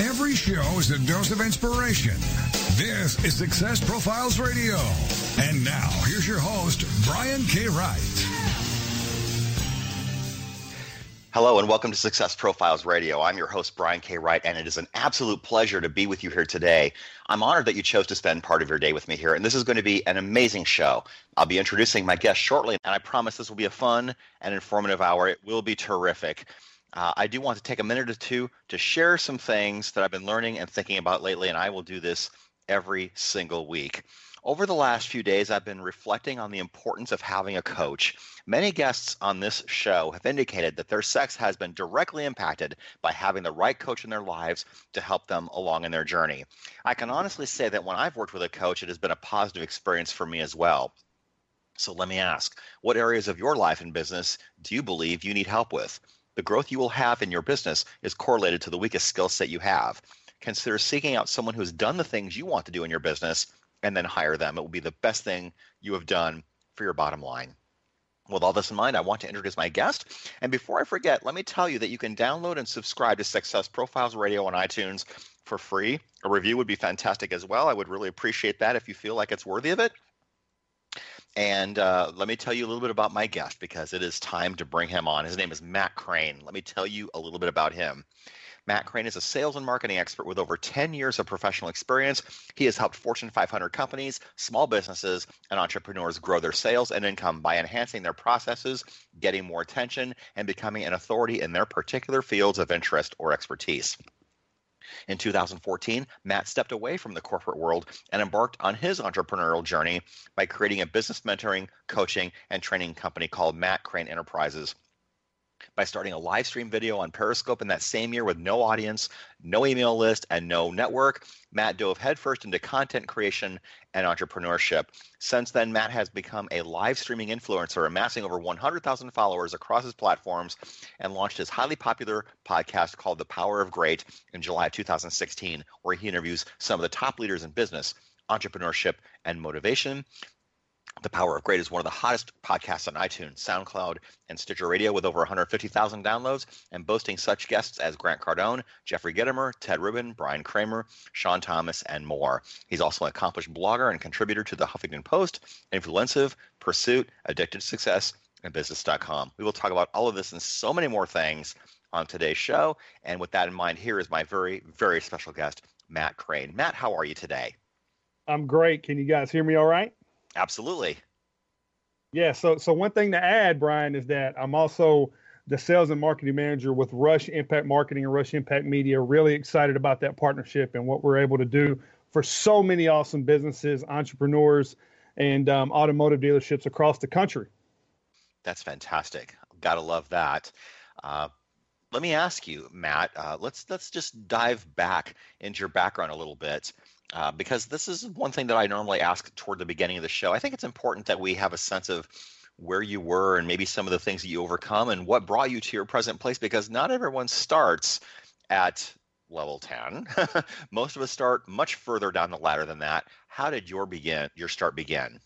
Every show is a dose of inspiration. This is Success Profiles Radio. And now, here's your host, Brian K. Wright. Hello and welcome to Success Profiles Radio. I'm your host, Brian K. Wright, and it is an absolute pleasure to be with you here today. I'm honored that you chose to spend part of your day with me here, and this is going to be an amazing show. I'll be introducing my guest shortly, and I promise this will be a fun and informative hour. It will be terrific. Uh, I do want to take a minute or two to share some things that I've been learning and thinking about lately, and I will do this every single week. Over the last few days, I've been reflecting on the importance of having a coach. Many guests on this show have indicated that their sex has been directly impacted by having the right coach in their lives to help them along in their journey. I can honestly say that when I've worked with a coach, it has been a positive experience for me as well. So let me ask what areas of your life and business do you believe you need help with? The growth you will have in your business is correlated to the weakest skill set you have. Consider seeking out someone who has done the things you want to do in your business and then hire them. It will be the best thing you have done for your bottom line. With all this in mind, I want to introduce my guest. And before I forget, let me tell you that you can download and subscribe to Success Profiles Radio on iTunes for free. A review would be fantastic as well. I would really appreciate that if you feel like it's worthy of it. And uh, let me tell you a little bit about my guest because it is time to bring him on. His name is Matt Crane. Let me tell you a little bit about him. Matt Crane is a sales and marketing expert with over 10 years of professional experience. He has helped Fortune 500 companies, small businesses, and entrepreneurs grow their sales and income by enhancing their processes, getting more attention, and becoming an authority in their particular fields of interest or expertise. In 2014, Matt stepped away from the corporate world and embarked on his entrepreneurial journey by creating a business mentoring, coaching, and training company called Matt Crane Enterprises by starting a live stream video on Periscope in that same year with no audience, no email list, and no network. Matt dove headfirst into content creation and entrepreneurship. Since then, Matt has become a live streaming influencer, amassing over 100,000 followers across his platforms, and launched his highly popular podcast called The Power of Great in July of 2016, where he interviews some of the top leaders in business, entrepreneurship, and motivation. The Power of Great is one of the hottest podcasts on iTunes, SoundCloud, and Stitcher Radio with over 150,000 downloads and boasting such guests as Grant Cardone, Jeffrey Gitomer, Ted Rubin, Brian Kramer, Sean Thomas, and more. He's also an accomplished blogger and contributor to the Huffington Post, Influencive, Pursuit, Addicted to Success, and Business.com. We will talk about all of this and so many more things on today's show. And with that in mind, here is my very, very special guest, Matt Crane. Matt, how are you today? I'm great. Can you guys hear me all right? Absolutely. Yeah. So, so one thing to add, Brian, is that I'm also the sales and marketing manager with Rush Impact Marketing and Rush Impact Media. Really excited about that partnership and what we're able to do for so many awesome businesses, entrepreneurs, and um, automotive dealerships across the country. That's fantastic. Gotta love that. Uh, let me ask you, Matt. Uh, let's let's just dive back into your background a little bit. Uh, because this is one thing that I normally ask toward the beginning of the show. I think it's important that we have a sense of where you were and maybe some of the things that you overcome and what brought you to your present place because not everyone starts at level 10 most of us start much further down the ladder than that. How did your begin your start begin?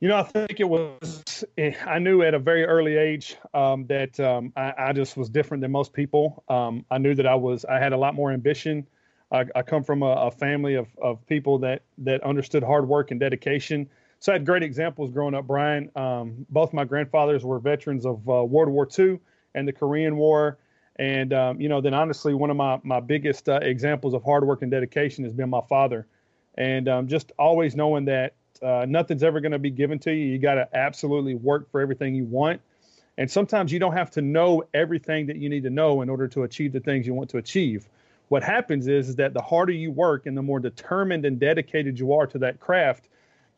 You know i think it was i knew at a very early age um, that um, I, I, just was different than most people. Um, i knew that i was i had a lot more ambition I, I come from a, a, family of, of people that, that understood hard work and dedication. So I had great examples growing up, Brian. Um, both my grandfathers were veterans of uh, World War II and the Korean War. And, um, you know, then honestly, one of my, my biggest uh, examples of hard work and dedication has been my father. And um, just always knowing that uh, nothing's ever going to be given to you. You got to absolutely work for everything you want. And sometimes you don't have to know everything that you need to know in order to achieve the things you want to achieve what happens is, is that the harder you work and the more determined and dedicated you are to that craft,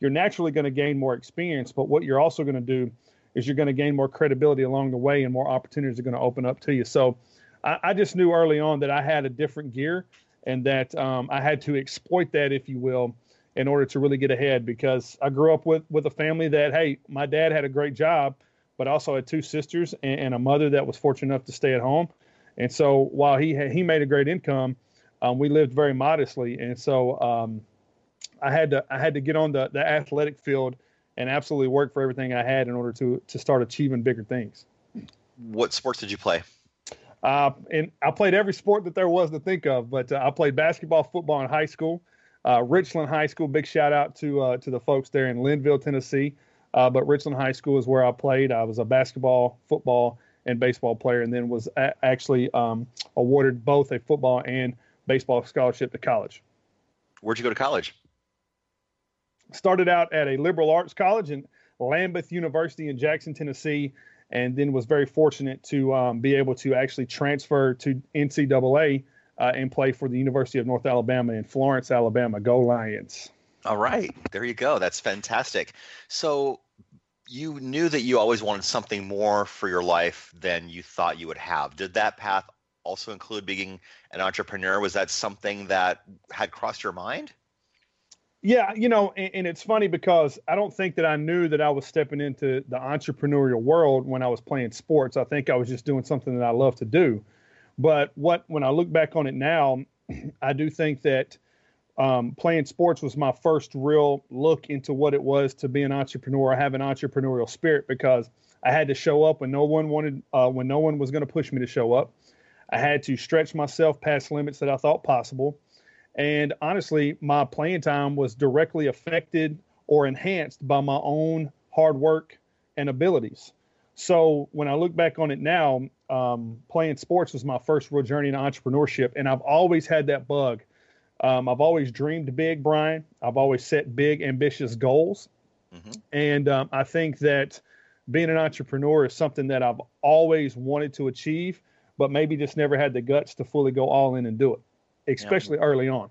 you're naturally going to gain more experience. But what you're also going to do is you're going to gain more credibility along the way and more opportunities are going to open up to you. So I, I just knew early on that I had a different gear and that um, I had to exploit that, if you will, in order to really get ahead. Because I grew up with with a family that, hey, my dad had a great job, but also had two sisters and, and a mother that was fortunate enough to stay at home. And so while he had, he made a great income, um, we lived very modestly. And so um, I had to I had to get on the the athletic field and absolutely work for everything I had in order to to start achieving bigger things. What sports did you play? Uh, and I played every sport that there was to think of, but uh, I played basketball, football in high school. Uh, Richland High School, big shout out to uh, to the folks there in Lynnville, Tennessee. Uh, but Richland High School is where I played. I was a basketball, football, and baseball player, and then was a- actually um, awarded both a football and baseball scholarship to college. Where'd you go to college? Started out at a liberal arts college in Lambuth University in Jackson, Tennessee, and then was very fortunate to um, be able to actually transfer to NCAA uh, and play for the University of North Alabama in Florence, Alabama. Go Lions! All right, there you go. That's fantastic. So you knew that you always wanted something more for your life than you thought you would have. Did that path also include being an entrepreneur? Was that something that had crossed your mind? Yeah, you know, and, and, it's funny because I don't think that I knew that I was stepping into the entrepreneurial world when I was playing sports. I think I was just doing something that I love to do. But what when I look back on it now, I do think that um, playing sports was my first real look into what it was to be an entrepreneur, I have an entrepreneurial spirit because I had to show up when no one wanted, uh, when no one was going to push me to show up. I had to stretch myself past limits that I thought possible. And honestly, my playing time was directly affected or enhanced by my own hard work and abilities. So when I look back on it now, um, playing sports was my first real journey in entrepreneurship. And I've always had that bug. Um, I've always dreamed big, Brian. I've always set big, ambitious goals. Mm-hmm. And um, I think that being an entrepreneur is something that I've always wanted to achieve, but maybe just never had the guts to fully go all in and do it especially yeah. early on.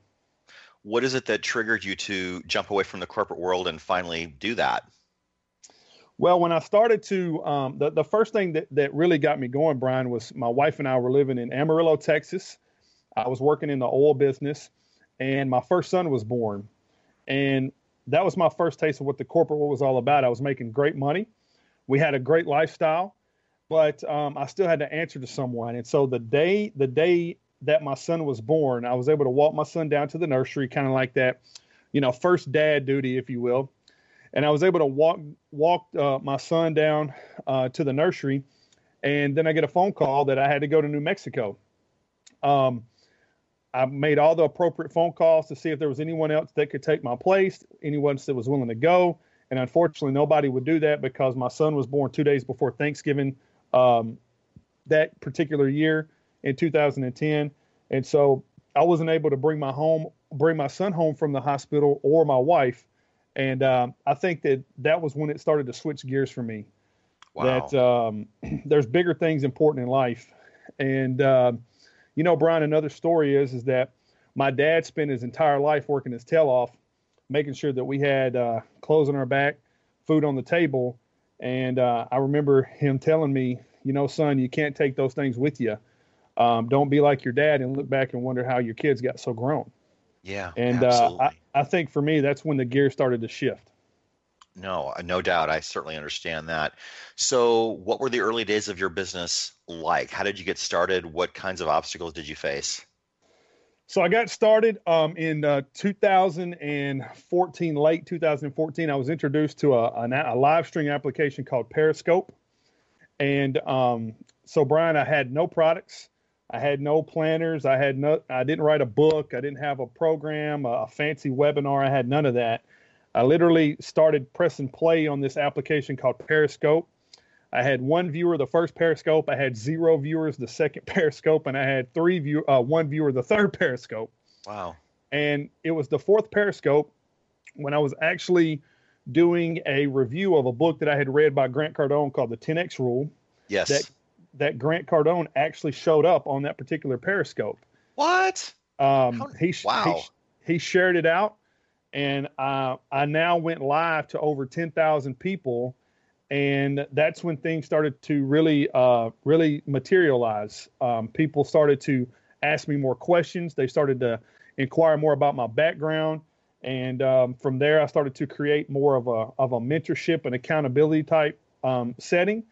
What is it that triggered you to jump away from the corporate world and finally do that? Well, when I started to, um, the, the first thing that, that really got me going, Brian, was my wife and I were living in Amarillo, Texas. I was working in the oil business, and my first son was born. And that was my first taste of what the corporate world was all about. I was making great money. We had a great lifestyle, but um, I still had to answer to someone. And so the day, the day that my son was born, I was able to walk my son down to the nursery, kind of like that, you know, first dad duty, if you will. And I was able to walk walk uh, my son down uh, to the nursery, and then I get a phone call that I had to go to New Mexico. Um, I made all the appropriate phone calls to see if there was anyone else that could take my place, anyone that was willing to go. And unfortunately, nobody would do that because my son was born two days before Thanksgiving um, that particular year in 2010, and so I wasn't able to bring my home, bring my son home from the hospital or my wife, and um, I think that that was when it started to switch gears for me. Wow. That um, there's bigger things important in life, and uh, you know, Brian, another story is is that my dad spent his entire life working his tail off, making sure that we had uh, clothes on our back, food on the table, and uh, I remember him telling me, you know, son, you can't take those things with you. Um, don't be like your dad and look back and wonder how your kids got so grown. Yeah, and uh, I, I think for me that's when the gear started to shift. No, no doubt. I certainly understand that. So, what were the early days of your business like? How did you get started? What kinds of obstacles did you face? So, I got started um, in uh, 2014, late 2014. I was introduced to a, a, a live stream application called Periscope. And um, so, Brian, I had no products. I had no planners. I had no. I didn't write a book. I didn't have a program, a, a fancy webinar. I had none of that. I literally started pressing play on this application called Periscope. I had one viewer the first Periscope. I had zero viewers the second Periscope, and I had three view uh, one viewer the third Periscope. Wow! And it was the fourth Periscope when I was actually doing a review of a book that I had read by Grant Cardone called The 10X Rule. Yes. That that Grant Cardone actually showed up on that particular Periscope. What? Um, How, he, wow. he, he shared it out, and uh, I now went live to over ten thousand people, and that's when things started to really, uh, really materialize. Um, people started to ask me more questions. They started to inquire more about my background. And um, from there, I started to create more of a, of a mentorship and accountability type um, setting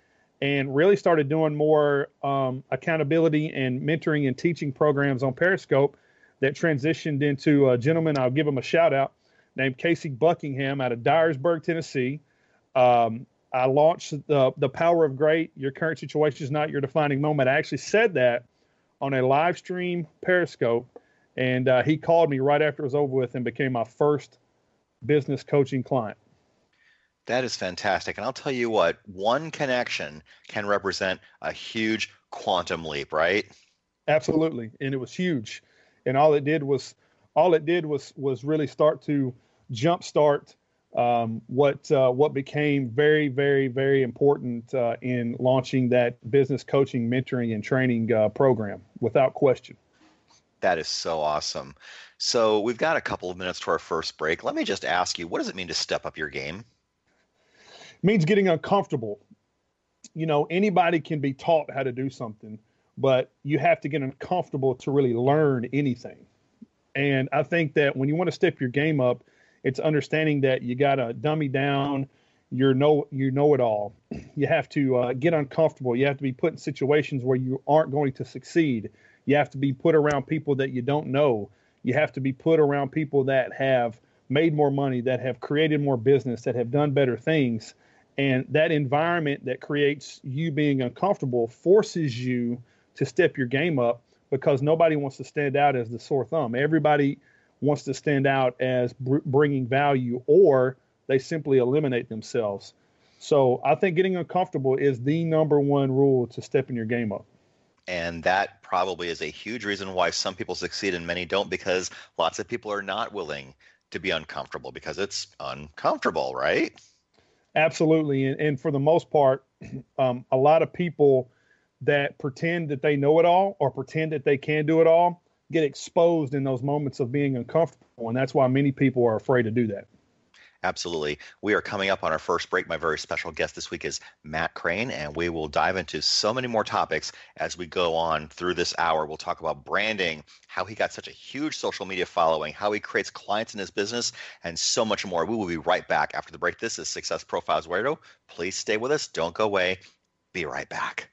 and really started doing more um, accountability and mentoring and teaching programs on Periscope that transitioned into a gentleman. I'll give him a shout out named Casey Buckingham out of Dyersburg, Tennessee. Um, I launched the the Power of Great. Your current situation is not your defining moment. I actually said that on a live stream Periscope, and uh, he called me right after it was over with and became my first business coaching client. That is fantastic. And I'll tell you what, one connection can represent a huge quantum leap, right? Absolutely. And it was huge. And all it did was all it did was was really start to jumpstart um, what uh, what became very, very, very important uh, in launching that business coaching, mentoring, and training uh, program, without question. That is so awesome. So we've got a couple of minutes to our first break. Let me just ask you, what does it mean to step up your game? It means getting uncomfortable. You know, anybody can be taught how to do something, but you have to get uncomfortable to really learn anything. And I think that when you want to step your game up, it's understanding that you got to dummy down your know you know it all. You have to uh, get uncomfortable. You have to be put in situations where you aren't going to succeed. You have to be put around people that you don't know. You have to be put around people that have made more money, that have created more business, that have done better things. And that environment that creates you being uncomfortable forces you to step your game up because nobody wants to stand out as the sore thumb. Everybody wants to stand out as br- bringing value or they simply eliminate themselves. So I think getting uncomfortable is the number one rule to stepping your game up. And that probably is a huge reason why some people succeed and many don't because lots of people are not willing to be uncomfortable because it's uncomfortable, right? Absolutely. And, and for the most part, um, a lot of people that pretend that they know it all or pretend that they can do it all get exposed in those moments of being uncomfortable. And that's why many people are afraid to do that. Absolutely. We are coming up on our first break. My very special guest this week is Matt Crane, and we will dive into so many more topics as we go on through this hour. We'll talk about branding, how he got such a huge social media following, how he creates clients in his business, and so much more. We will be right back after the break. This is Success Profiles Radio. Please stay with us. Don't go away. Be right back.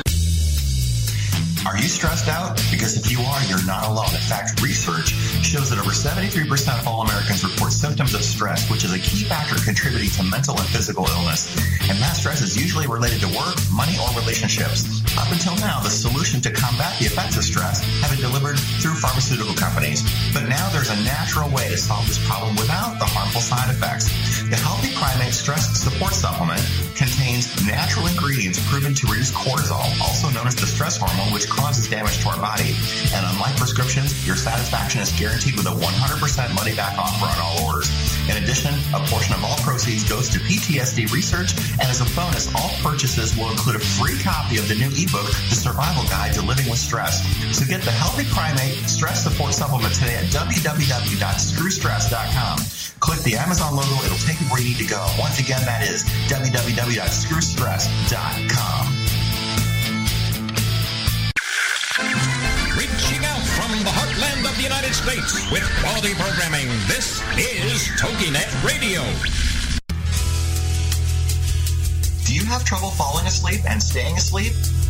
Are you stressed out? Because if you are, you're not alone. In fact, research shows that over 73% of all Americans report symptoms of stress, which is a key factor contributing to mental and physical illness. And that stress is usually related to work, money, or relationships. Up until now, the solution to combat the effects of stress have been delivered through pharmaceutical companies. But now there's a natural way to solve this problem without the harmful side effects. The Healthy Primate Stress Support Supplement contains natural ingredients proven to reduce cortisol, also known as the stress hormone, which causes damage to our body. And unlike prescriptions, your satisfaction is guaranteed with a 100% money back offer on all orders. In addition, a portion of all proceeds goes to PTSD research, and as a bonus, all purchases will include a free copy of the new ebook, The Survival Guide to Living with Stress. So get the Healthy Primate Stress Support Supplement today at www.screwstress.com. Click the Amazon logo, it'll take you where you need to go. Once again, that is www.screwstress.com. United States with quality programming, this is TogiNet Radio. Do you have trouble falling asleep and staying asleep?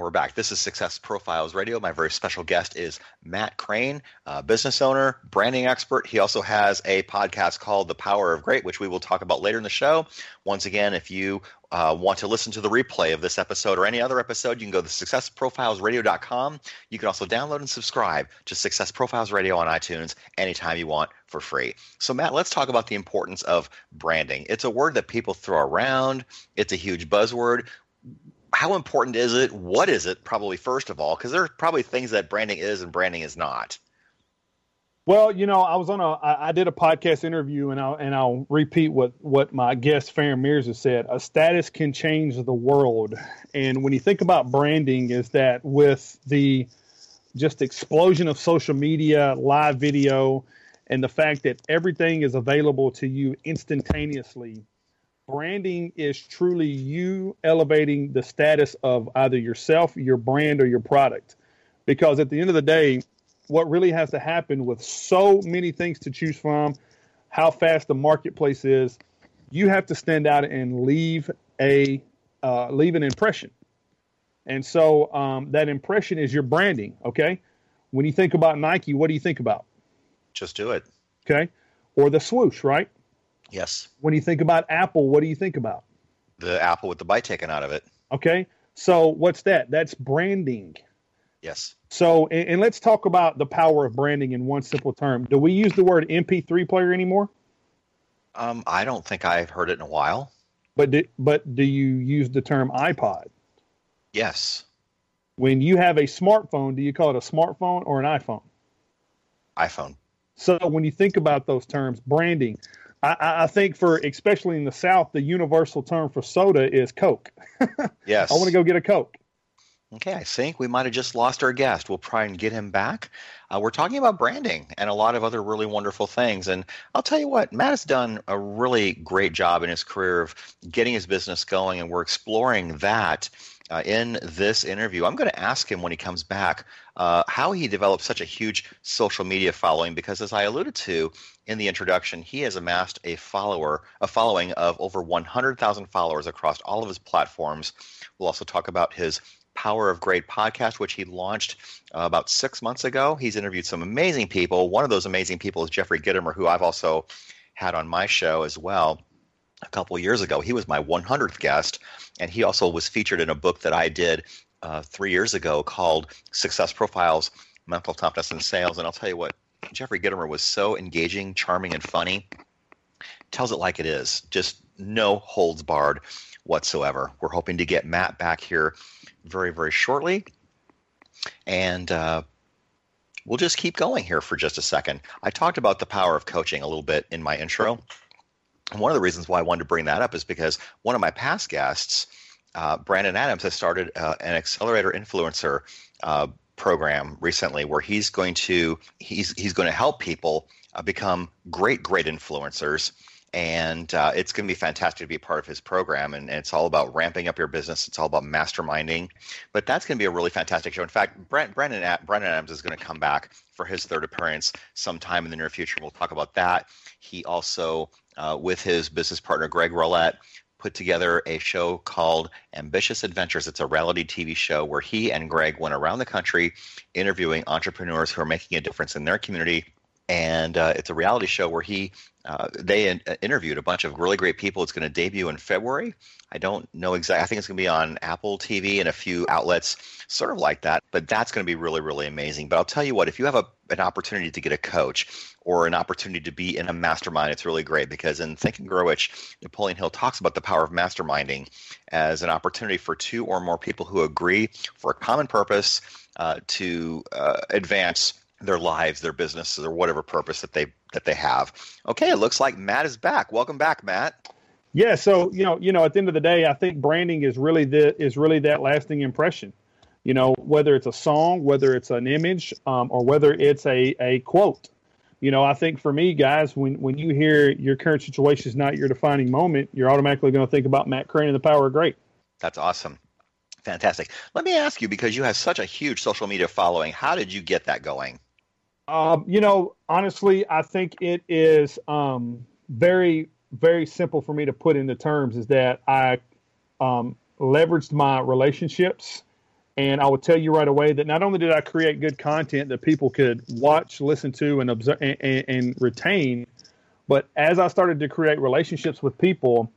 And we're back. This is Success Profiles Radio. My very special guest is Matt Crane, business owner, branding expert. He also has a podcast called The Power of Great, which we will talk about later in the show. Once again, if you uh, want to listen to the replay of this episode or any other episode, you can go to successprofilesradio.com. You can also download and subscribe to Success Profiles Radio on iTunes anytime you want for free. So, Matt, let's talk about the importance of branding. It's a word that people throw around, it's a huge buzzword how important is it? What is it? Probably first of all, because there are probably things that branding is and branding is not. Well, you know, I was on a, I, I did a podcast interview, and I'll and I'll repeat what what my guest Farron Mears has said. A status can change the world, and when you think about branding, is that with the just explosion of social media, live video, and the fact that everything is available to you instantaneously branding is truly you elevating the status of either yourself, your brand, or your product. Because at the end of the day, what really has to happen with so many things to choose from, how fast the marketplace is, you have to stand out and leave a uh, leave an impression. And so um, that impression is your branding. Okay, when you think about Nike, what do you think about? Just do it. Okay, or the swoosh, right? Yes. When you think about Apple, what do you think about? The apple with the bite taken out of it. Okay. So what's that? That's branding. Yes. So, and, and, let's talk about the power of branding in one simple term. Do we use the word MP3 player anymore? Um, I don't think I've heard it in a while. But do, but do you use the term iPod? Yes. When you have a smartphone, do you call it a smartphone or an iPhone? iPhone. So when you think about those terms, branding, I, I, think for especially in the South, the universal term for soda is Coke. yes. I want to go get a Coke. Okay, I think we might have just lost our guest. We'll try and get him back. Uh, we're talking about branding and a lot of other really wonderful things. And I'll tell you what, Matt has done a really great job in his career of getting his business going, and we're exploring that uh, in this interview. I'm going to ask him when he comes back uh, how he developed such a huge social media following because, as I alluded to in the introduction, he has amassed a follower, a following of over 100,000 followers across all of his platforms. We'll also talk about his Power of Great podcast, which he launched uh, about six months ago. He's interviewed some amazing people. One of those amazing people is Jeffrey Gitomer, who I've also had on my show as well a couple years ago. He was my 100th guest, and he also was featured in a book that I did uh, three years ago called Success Profiles Mental Toughness and Sales. And I'll tell you what, Jeffrey Gitomer was so engaging, charming, and funny. Tells it like it is, just no holds barred whatsoever. We're hoping to get Matt back here very, very shortly. And uh, we'll just keep going here for just a second. I talked about the power of coaching a little bit in my intro. And one of the reasons why I wanted to bring that up is because one of my past guests, uh, Brandon Adams, has started uh, an accelerator influencer uh, program recently, where he's going to he's he's going to help people uh, become great great influencers. And uh, it's going to be fantastic to be part of his program. And, and, it's all about ramping up your business. It's all about masterminding. But that's going to be a really fantastic show. In fact, Brent, Brandon, Brandon Adams is going to come back for his third appearance sometime in the near future. We'll talk about that. He also uh, with his business partner Greg Rollett, put together a show called Ambitious Adventures. It's a reality TV show where he and Greg went around the country interviewing entrepreneurs who are making a difference in their community. And uh, it's a reality show where he uh, they in, uh, interviewed a bunch of really great people. It's going to debut in February. I don't know exactly. I think it's going to be on Apple TV and a few outlets, sort of like that. But that's going to be really, really amazing. But I'll tell you what, if you have a, an opportunity to get a coach or an opportunity to be in a mastermind, it's really great because in Think and Grow Rich, Napoleon Hill talks about the power of masterminding as an opportunity for two or more people who agree for a common purpose uh, to uh, advance their lives, their businesses, or whatever purpose that they that they have. Okay, it looks like Matt is back. Welcome back, Matt. Yeah, so you know, you know, at the end of the day, I think branding is really the is really that lasting impression. You know, whether it's a song, whether it's an image, um, or whether it's a a quote. You know, I think for me, guys, when when you hear your current situation is not your defining moment, you're automatically going to think about Matt Crane and the Power of Great. That's awesome. Fantastic. Let me ask you because you have such a huge social media following. How did you get that going? Um, you know, honestly, I think it is um, very, very simple for me to put into terms. Is that I um, leveraged my relationships and I will tell you right away that not only did I create good content that people could watch, listen to, and observe and, and, and retain, but as I started to create relationships with people,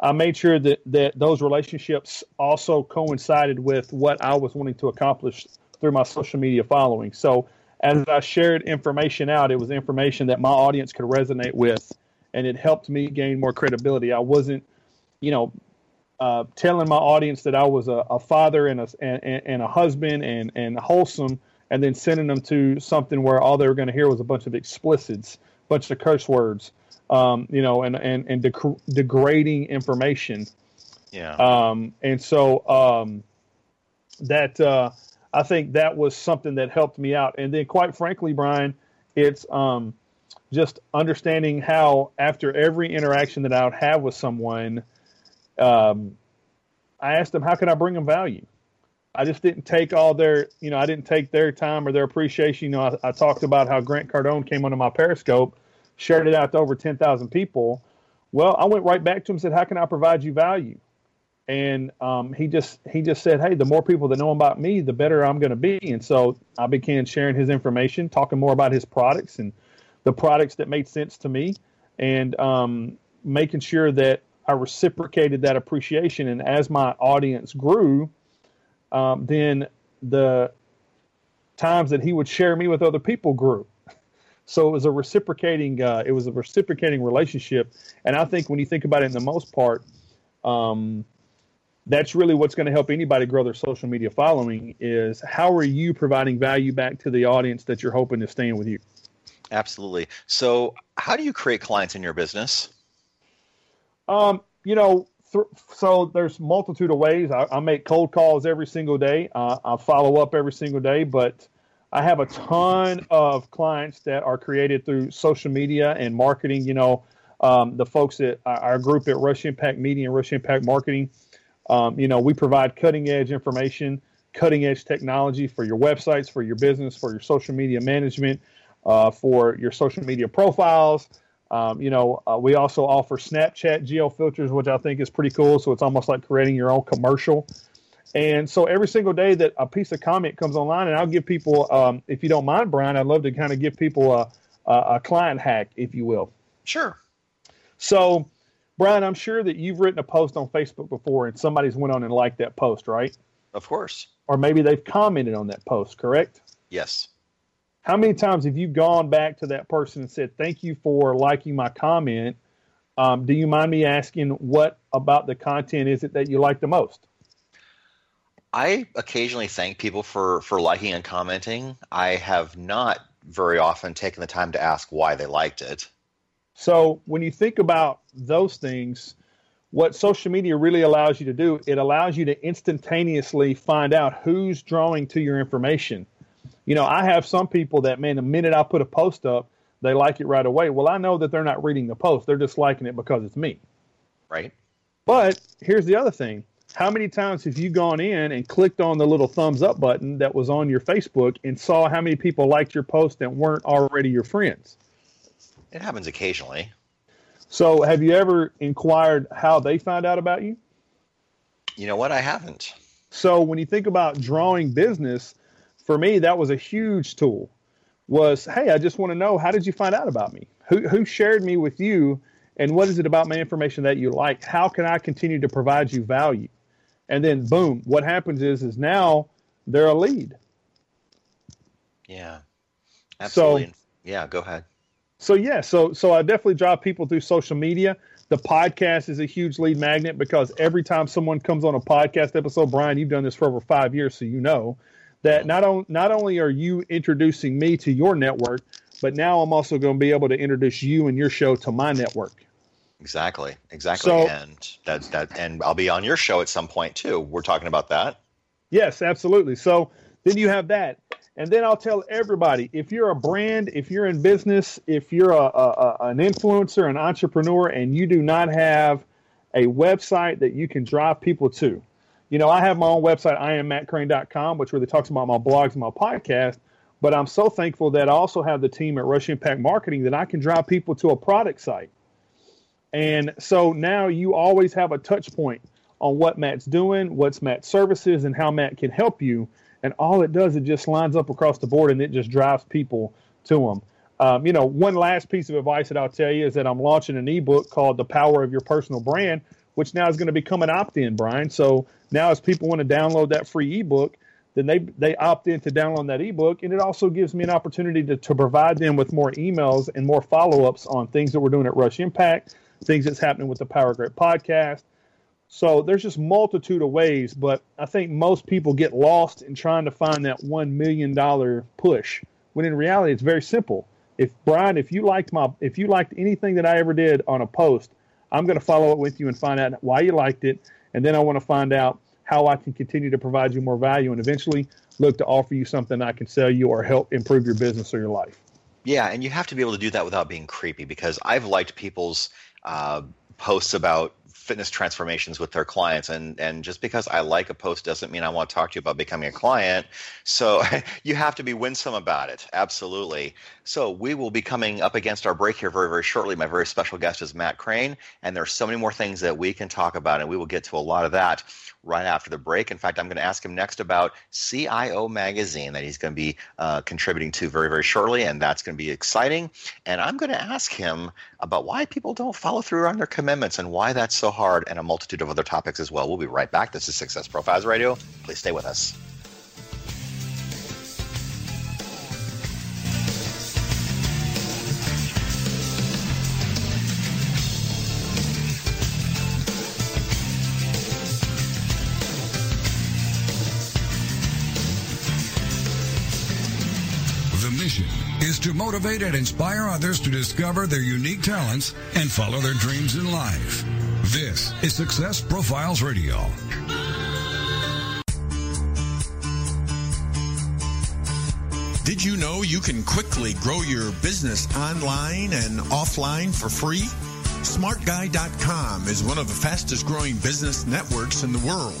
I made sure that, that those relationships also coincided with what I was wanting to accomplish through my social media following. So as I shared information out, it was information that my audience could resonate with, and it helped me gain more credibility. I wasn't, you know, uh, telling my audience that I was a, a father and a and, and, a husband and and wholesome, and then sending them to something where all they were going to hear was a bunch of explicits, bunch of curse words, um, you know, and and and deg- degrading information. Yeah. Um, and so um, that uh, I think that was something that helped me out. And then, quite frankly, Brian, it's um, just understanding how after every interaction that I would have with someone um, I asked them, how can I bring them value? I just didn't take all their, you know, I didn't take their time or their appreciation. You know, I, I talked about how Grant Cardone came onto my Periscope, shared it out to over 10,000 people. Well, I went right back to him and said, how can I provide you value? And um, he just he just said, hey, the more people that know about me, the better I'm going to be. And so I began sharing his information, talking more about his products and the products that made sense to me, and um, making sure that I reciprocated that appreciation, and as my audience grew, um, then the times that he would share me with other people grew. So it was a reciprocating. Uh, it was a reciprocating relationship, and I think when you think about it, in the most part, um, that's really what's going to help anybody grow their social media following. Is how are you providing value back to the audience that you're hoping to stand with you? Absolutely. So, how do you create clients in your business? Um, you know, th- so there's multitude of ways. I, I, make cold calls every single day. Uh, I follow up every single day, but I have a ton of clients that are created through social media and marketing. You know, um, the folks at our group at Rush Impact Media and Rush Impact Marketing. Um, you know, we provide cutting edge information, cutting edge technology for your websites, for your business, for your social media management, uh, for your social media profiles. Um, you know, uh, we also offer Snapchat geo filters, which I think is pretty cool. So it's almost like creating your own commercial. And so every single day that a piece of comment comes online, and I'll give people, um, if you don't mind, Brian, I'd love to kind of give people a, a, a client hack, if you will. Sure. So, Brian, I'm sure that you've written a post on Facebook before, and somebody's went on and liked that post, right? Of course. Or maybe they've commented on that post, correct? Yes. How many times have you gone back to that person and said, "Thank you for liking my comment"? Um, do you mind me asking what about the content is it that you like the most? I occasionally thank people for for liking and commenting. I have not very often taken the time to ask why they liked it. So when you think about those things, what social media really allows you to do, it allows you to instantaneously find out who's drawing to your information. You know, I have some people that, man, the minute I put a post up, they like it right away. Well, I know that they're not reading the post, they're just liking it because it's me. Right. But here's the other thing. How many times have you gone in and clicked on the little thumbs up button that was on your Facebook and saw how many people liked your post that weren't already your friends? It happens occasionally. So, have you ever inquired how they found out about you? You know what? I haven't. So, when you think about drawing business, for me, that was a huge tool. Was hey, I just want to know how did you find out about me? Who who shared me with you, and what is it about my information that you like? How can I continue to provide you value? And then boom, what happens is is now they're a lead. Yeah, absolutely. So, yeah, go ahead. So yeah, so so I definitely drive people through social media. The podcast is a huge lead magnet because every time someone comes on a podcast episode, Brian, you've done this for over five years, so you know that not, on, not only are you introducing me to your network, but now I'm also going to be able to introduce you and your show to my network. Exactly, exactly, So- and that that and I'll be on your show at some point too. We're talking about that. Yes, absolutely. So then you have that. And then I'll tell everybody if you're a brand, if you're in business, if you're a, a, an influencer, an entrepreneur, and you do not have a website that you can drive people to. You know, I have my own website, IamMattCrane.com, which really talks about my blogs and my podcast. But I'm so thankful that I also have the team at Rush Impact Marketing that I can drive people to a product site. And so now you always have a touch point on what Matt's doing, what's Matt's services, and how Matt can help you. And all it does, it just lines up across the board and it just drives people to them. Um, you know, one last piece of advice that I'll tell you is that I'm launching an ebook called The Power of Your Personal Brand, which now is going to become an opt in, Brian. So now, as people want to download that free ebook, then they they opt in to download that ebook, and it also gives me an opportunity to, to provide them with more emails and more follow ups on things that we're doing at Rush Impact, things that's happening with the Power of Great podcast. So there's just multitude of ways, but I think most people get lost in trying to find that one million dollar push. When in reality, it's very simple. If Brian, if you liked my, if you liked anything that I ever did on a post, I'm going to follow up with you and find out why you liked it, and then I want to find out how I can continue to provide you more value and eventually look to offer you something I can sell you or help improve your business or your life. Yeah, and you have to be able to do that without being creepy because I've liked people's uh, posts about fitness transformations with their clients. And and just because I like a post doesn't mean I want to talk to you about becoming a client. So you have to be winsome about it. Absolutely. So we will be coming up against our break here very very shortly. My very special guest is Matt Crane and there's so many more things that we can talk about and we will get to a lot of that right after the break. In fact, I'm going to ask him next about CIO Magazine that he's going to be uh, contributing to very, very shortly, and that's going to be exciting. And I'm going to ask him about why people don't follow through on their commitments and why that's so hard, and a multitude of other topics as well. We'll be right back. This is Success Profiles Radio. Please stay with us. Is to motivate and inspire others to discover their unique talents and follow their dreams in life. This is Success Profiles Radio. Did you know you can quickly grow your business online and offline for free? SmartGuy.com is one of the fastest growing business networks in the world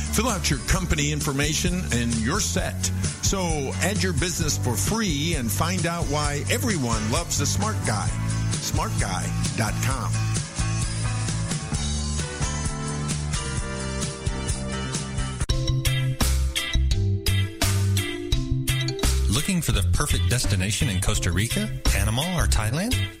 Fill out your company information and you're set. So add your business for free and find out why everyone loves the smart guy. Smartguy.com. Looking for the perfect destination in Costa Rica, Panama, or Thailand?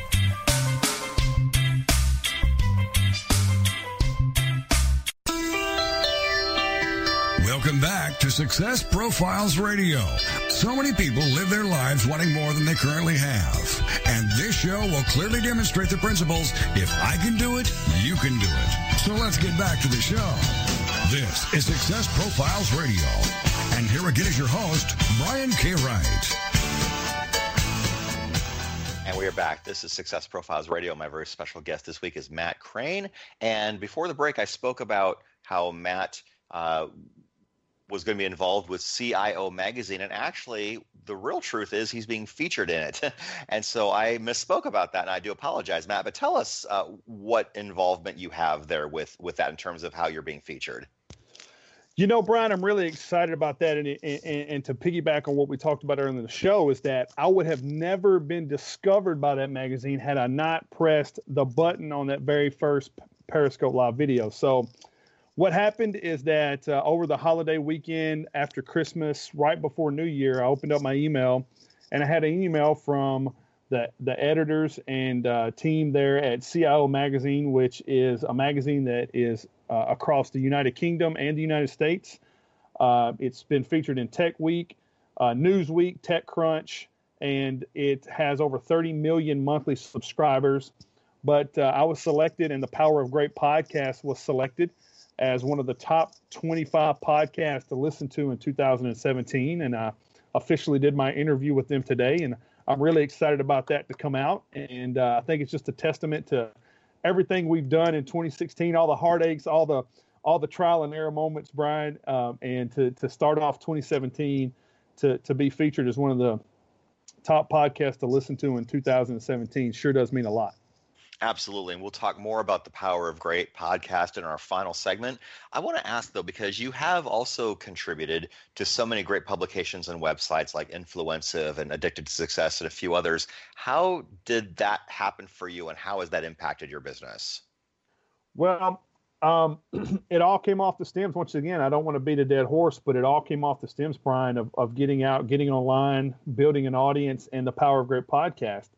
Welcome back to Success Profiles Radio. So many people live their lives wanting more than they currently have. And this show will clearly demonstrate the principles if I can do it, you can do it. So let's get back to the show. This is Success Profiles Radio. And here again is your host, Brian K. Wright. And we are back. This is Success Profiles Radio. My very special guest this week is Matt Crane. And before the break, I spoke about how Matt uh, was going to be involved with CIO magazine, and actually, the real truth is he's being featured in it. and so I misspoke about that, and I do apologize, Matt. But tell us uh, what involvement you have there with with that in terms of how you're being featured. You know, Brian, I'm really excited about that. And, and, and, to piggyback on what we talked about earlier in the show, is that I would have never been discovered by that magazine had I not pressed the button on that very first Periscope Live video. So, what happened is that uh, over the holiday weekend after Christmas, right before New Year, I opened up my email and I had an email from the, the editors and uh, team there at CIO Magazine, which is a magazine that is uh, across the United Kingdom and the United States. Uh, it's been featured in Tech Week, uh, Newsweek, TechCrunch, and it has over 30 million monthly subscribers. But uh, I was selected, and the Power of Great podcast was selected as one of the top 25 podcasts to listen to in 2017. And I officially did my interview with them today, and I'm really excited about that to come out. And uh, I think it's just a testament to everything we've done in 2016, all the heartaches, all the all the trial and error moments, Brian, um, and to to start off 2017 to to be featured as one of the top podcasts to listen to in 2017 sure does mean a lot. Absolutely. And we'll talk more about the power of great podcast in our final segment. I want to ask, though, because you have also contributed to so many great publications and websites like Influencive and Addicted to Success and a few others. How did that happen for you and how has that impacted your business? Well, um, it all came off the stems. Once again, I don't want to beat a dead horse, but it all came off the stems, Brian, of, of getting out, getting online, building an audience, and the Power of Great podcast.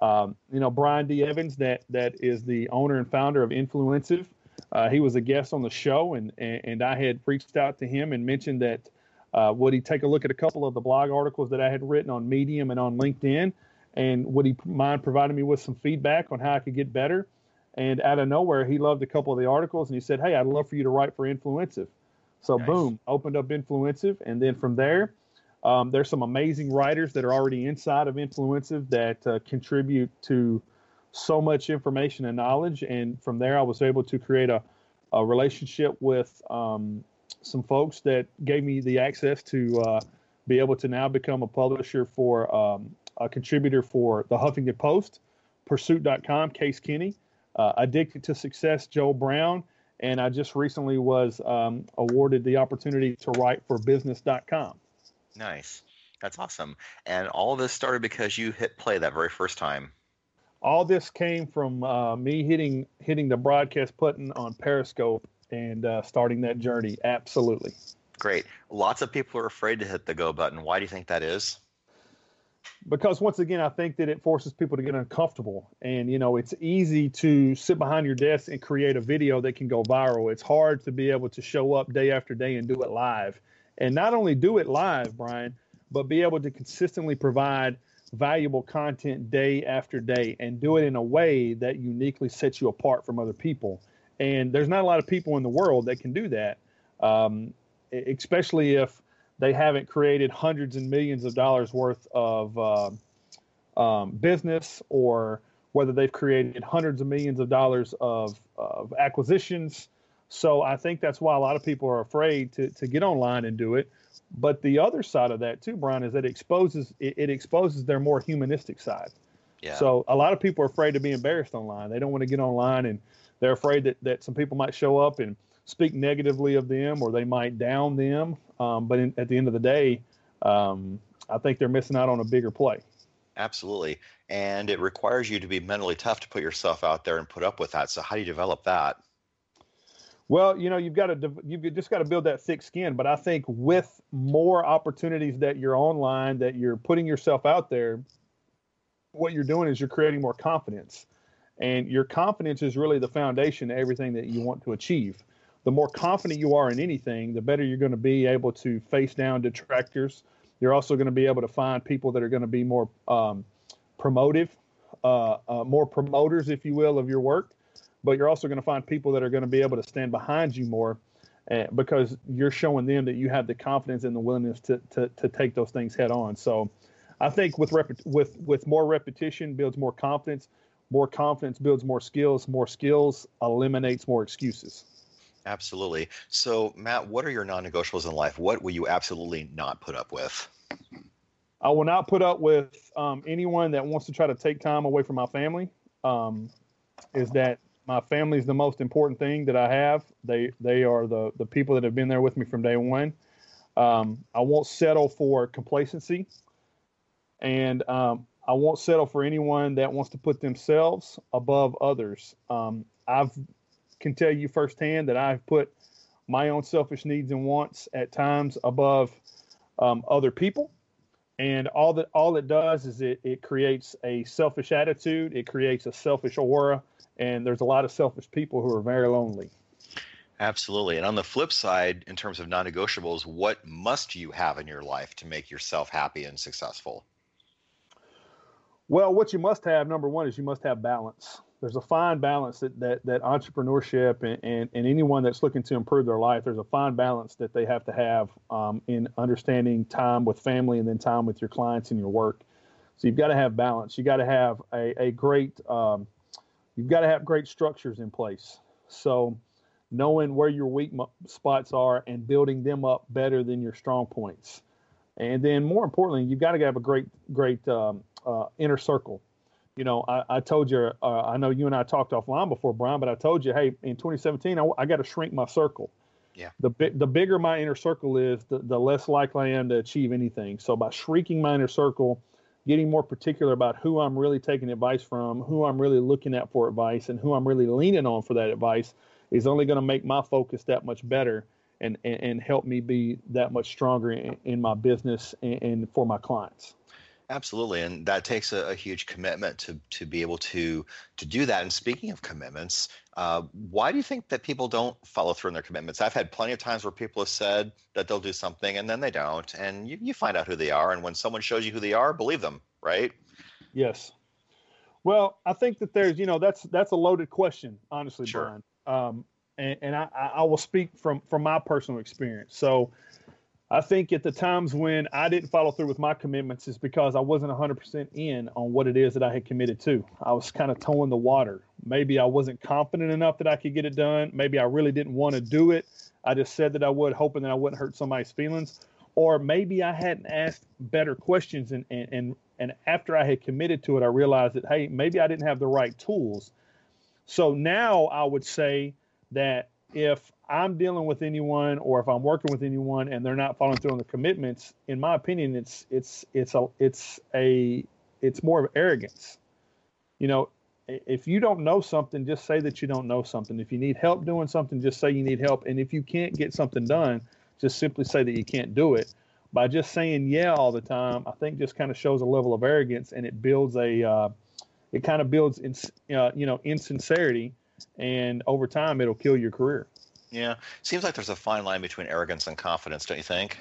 Um, you know, Brian D. Evans, that that is the owner and founder of Influencive. Uh, he was a guest on the show, and, and, and I had reached out to him and mentioned that uh, would he take a look at a couple of the blog articles that I had written on Medium and on LinkedIn, and would he mind providing me with some feedback on how I could get better? And out of nowhere, he loved a couple of the articles, and he said, "Hey, I'd love for you to write for Influencive." So nice. boom, opened up Influencive, and then from there, um, there's some amazing writers that are already inside of Influencive that uh, contribute to so much information and knowledge. And from there, I was able to create a, a relationship with um, some folks that gave me the access to uh, be able to now become a publisher for um, a contributor for the Huffington Post, Pursuit.com, Case Kenny, uh, Addicted to Success, Joel Brown. And I just recently was um, awarded the opportunity to write for Business.com. Nice. That's awesome. And all of this started because you hit play that very first time. All this came from uh, me hitting hitting the broadcast button on Periscope and uh, starting that journey. Absolutely. Great. Lots of people are afraid to hit the go button. Why do you think that is? Because once again, I think that it forces people to get uncomfortable. And, you know, it's easy to sit behind your desk and create a video that can go viral. It's hard to be able to show up day after day and do it live and not only do it live, Brian, but be able to consistently provide valuable content day after day and do it in a way that uniquely sets you apart from other people. And there's not a lot of people in the world that can do that, um, especially if they haven't created hundreds and millions of dollars worth of uh, um, business or whether they've created hundreds of millions of dollars of, of acquisitions so I think that's why a lot of people are afraid to, to get online and do it. But the other side of that too, Brian, is that it exposes it, it exposes their more humanistic side. Yeah. So a lot of people are afraid to be embarrassed online. They don't want to get online and they're afraid that, that some people might show up and speak negatively of them or they might down them. Um, but in, at the end of the day, um, I think they're missing out on a bigger play. Absolutely. And it requires you to be mentally tough to put yourself out there and put up with that. So how do you develop that? Well, you know, you've got to you've just got to build that thick skin. But I think with more opportunities that you're online, that you're putting yourself out there, what you're doing is you're creating more confidence, and your confidence is really the foundation to everything that you want to achieve. The more confident you are in anything, the better you're going to be able to face down detractors. You're also going to be able to find people that are going to be more um, promotive, uh, uh, more promoters, if you will, of your work but you're also going to find people that are going to be able to stand behind you more uh, because you're showing them that you have the confidence and the willingness to, to, to take those things head on. So I think with, rep- with, with more repetition builds more confidence, more confidence builds more skills, more skills eliminates more excuses. Absolutely. So, Matt, what are your non negotiables in life? What will you absolutely not put up with? I will not put up with um, anyone that wants to try to take time away from my family. Um, is that my family is the most important thing that I have. They they are the the people that have been there with me from day one. Um, I won't settle for complacency, and um, I won't settle for anyone that wants to put themselves above others. Um, I've can tell you firsthand that I've put my own selfish needs and wants at times above um, other people and all that all it does is it, it creates a selfish attitude it creates a selfish aura and there's a lot of selfish people who are very lonely. Absolutely. And on the flip side in terms of non-negotiables what must you have in your life to make yourself happy and successful? Well what you must have number one is you must have balance. There's a fine balance that that, that entrepreneurship and, and, and anyone that's looking to improve their life there's a fine balance that they have to have um, in understanding time with family and then time with your clients and your work. So you've got to have balance. You got to have a, a great um, you've got to have great structures in place so knowing where your weak spots are and building them up better than your strong points and then more importantly you've got to have a great great um, uh, inner circle you know, I, I told you, uh, I know you and I talked offline before, Brian, but I told you, hey, in 2017, I, I got to shrink my circle. Yeah. The the bigger my inner circle is, the, the less likely I am to achieve anything. So by shrinking my inner circle, getting more particular about who I'm really taking advice from, who I'm really looking at for advice, and who I'm really leaning on for that advice is only going to make my focus that much better and, and, and help me be that much stronger in, in my business and, and for my clients. Absolutely, and that takes a, a, huge commitment to to be able to to do that. And speaking of commitments, uh, why do you think that people don't follow through on their commitments? I've had plenty of times where people have said that they'll do something and then they don't, and you, you find out who they are. And when someone shows you who they are, believe them, right? Yes. Well, I think that there's, you know, that's that's a loaded question, honestly, sure. Brian. Um, and, and I, I will speak from from my personal experience. So I think at the times when I didn't follow through with my commitments is because I wasn't 100% in on what it is that I had committed to. I was kind of towing the water. Maybe I wasn't confident enough that I could get it done. Maybe I really didn't want to do it. I just said that I would, hoping that I wouldn't hurt somebody's feelings. Or maybe I hadn't asked better questions. And, and, and, and after I had committed to it, I realized that, hey, maybe I didn't have the right tools. So now I would say that if I'm dealing with anyone or if I'm working with anyone and they're not following through on the commitments, in my opinion, it's it's it's a it's a it's more of arrogance. You know, if you don't know something, just say that you don't know something. If you need help doing something, just say you need help. And if you can't get something done, just simply say that you can't do it. By just saying yeah all the time, I think just kind of shows a level of arrogance and it builds a uh, it kind of builds in, uh, you know insincerity, and over time it'll kill your career. Yeah, seems like there's a fine line between arrogance and confidence, don't you think?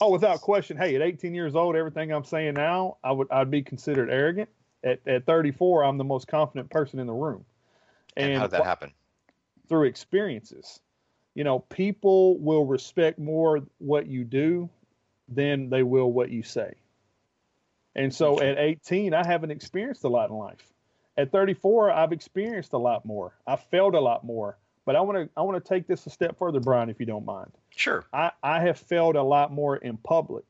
Oh, without question. Hey, at 18 years old, everything I'm saying now, I would I'd be considered arrogant. At at 34, I'm the most confident person in the room. And, and how did that happen? Through experiences. You know, people will respect more what you do than they will what you say. And so at 18, I haven't experienced a lot in life. At 34, I've experienced a lot more. I felt a lot more. But I want to I want to take this a step further, Brian, if you don't mind. Sure. I, I have felt a lot more in public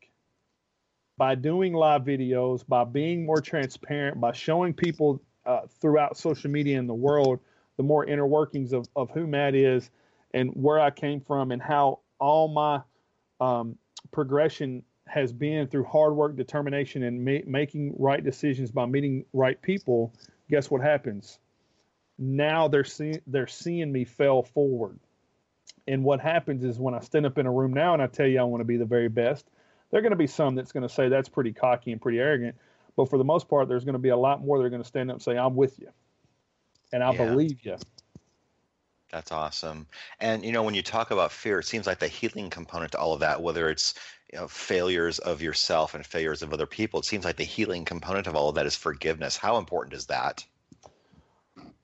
by doing live videos, by being more transparent, by showing people uh, throughout social media in the world the more inner workings of, of who Matt is and where I came from and how all my um, progression has been through hard work, determination, and ma- making right decisions by meeting right people. Guess what happens? Now they're seeing they're seeing me fail forward. And what happens is when I stand up in a room now and I tell you I want to be the very best, there are going to be some that's going to say that's pretty cocky and pretty arrogant. But for the most part, there's going to be a lot more that are going to stand up and say, I'm with you. And I yeah. believe you. That's awesome. And you know, when you talk about fear, it seems like the healing component to all of that, whether it's you know, failures of yourself and failures of other people, it seems like the healing component of all of that is forgiveness. How important is that?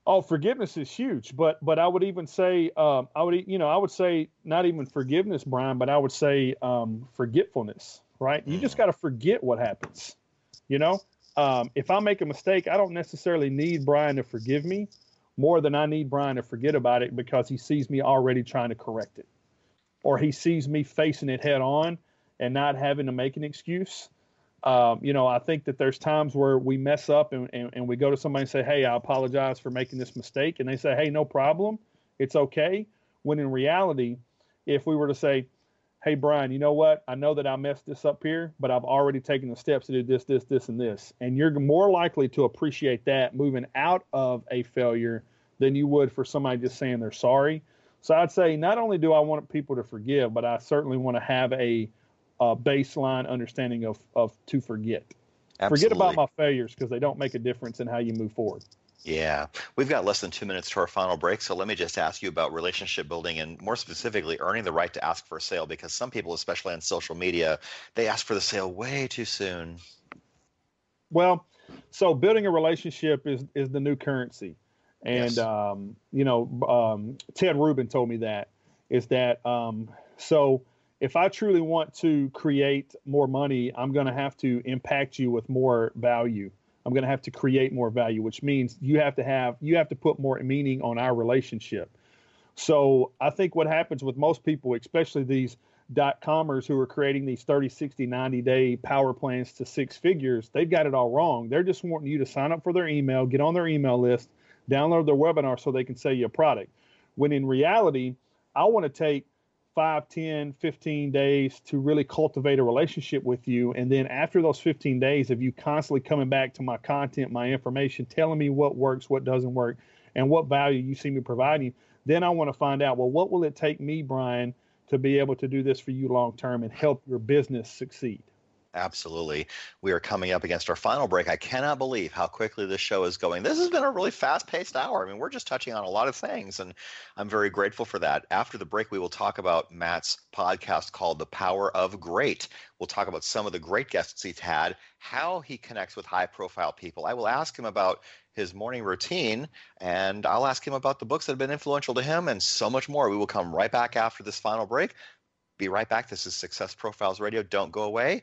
Oh, forgiveness is huge, but but I would even say um, I would you know I would say not even forgiveness, Brian, but I would say um, forgetfulness. Right? You just mm. got to forget what happens. You know, um, if I make a mistake, I don't necessarily need Brian to forgive me more than I need Brian to forget about it because he sees me already trying to correct it, or he sees me facing it head on and not having to make an excuse. Um, you know, I think that there's times where we mess up and, and, and we go to somebody and say, Hey, I apologize for making this mistake. And they say, Hey, no problem. It's okay. When in reality, if we were to say, Hey, Brian, you know what? I know that I messed this up here, but I've already taken the steps to do this, this, this, and this. And you're more likely to appreciate that moving out of a failure than you would for somebody just saying they're sorry. So I'd say not only do I want people to forgive, but I certainly want to have a, baseline understanding of, of to forget. Absolutely. Forget about my failures because they don't make a difference in how you move forward. Yeah, we've got less than two minutes to our final break, so let me just ask you about relationship building and more specifically, earning the right to ask for a sale. Because some people, especially on social media, they ask for the sale way too soon. Well, so building a relationship is is the new currency, and Yes. um, you know, um, Ted Rubin told me that is that um, so if I truly want to create more money, I'm going to have to impact you with more value. I'm going to have to create more value, which means you have to have you have to put more meaning on our relationship. So I think what happens with most people, especially these dot comers who are creating these 30, 60, 90 day power plans to six figures, they've got it all wrong. They're just wanting you to sign up for their email, get on their email list, download their webinar so they can sell you a product. When in reality, I want to take 5, 10, 15 days to really cultivate a relationship with you. And then after those 15 days of you constantly coming back to my content, my information, telling me what works, what doesn't work, and what value you see me providing, then I want to find out, well, what will it take me, Brian, to be able to do this for you long term and help your business succeed? Absolutely. We are coming up against our final break. I cannot believe how quickly this show is going. This has been a really fast paced hour. I mean, we're just touching on a lot of things, and I'm very grateful for that. After the break, we will talk about Matt's podcast called The Power of Great. We'll talk about some of the great guests he's had, how he connects with high profile people. I will ask him about his morning routine, and I'll ask him about the books that have been influential to him, and so much more. We will come right back after this final break. Be right back. This is Success Profiles Radio. Don't go away.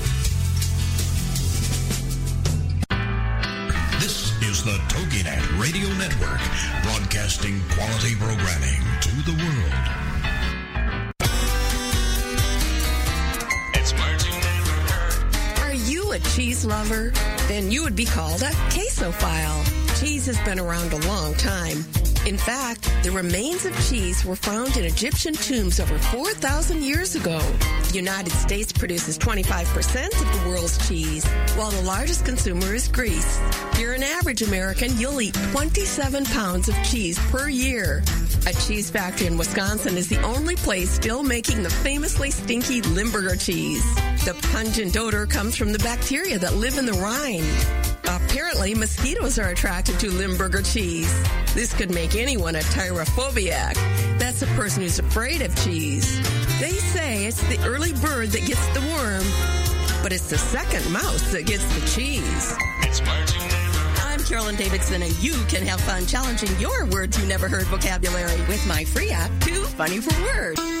the TogiNet Radio Network, broadcasting quality programming to the world. It's Are you a cheese lover? Then you would be called a quesophile. Cheese has been around a long time. In fact, the remains of cheese were found in Egyptian tombs over 4,000 years ago. The United States produces 25% of the world's cheese, while the largest consumer is Greece. If you're an average American, you'll eat 27 pounds of cheese per year. A cheese factory in Wisconsin is the only place still making the famously stinky Limburger cheese. The pungent odor comes from the bacteria that live in the rind. Apparently, mosquitoes are attracted to Limburger cheese. This could make anyone a tyrophobiac. That's a person who's afraid of cheese. They say it's the early bird that gets the worm, but it's the second mouse that gets the cheese. It's I'm Carolyn Davidson, and you can have fun challenging your words you never heard vocabulary with my free app, Too Funny for Words.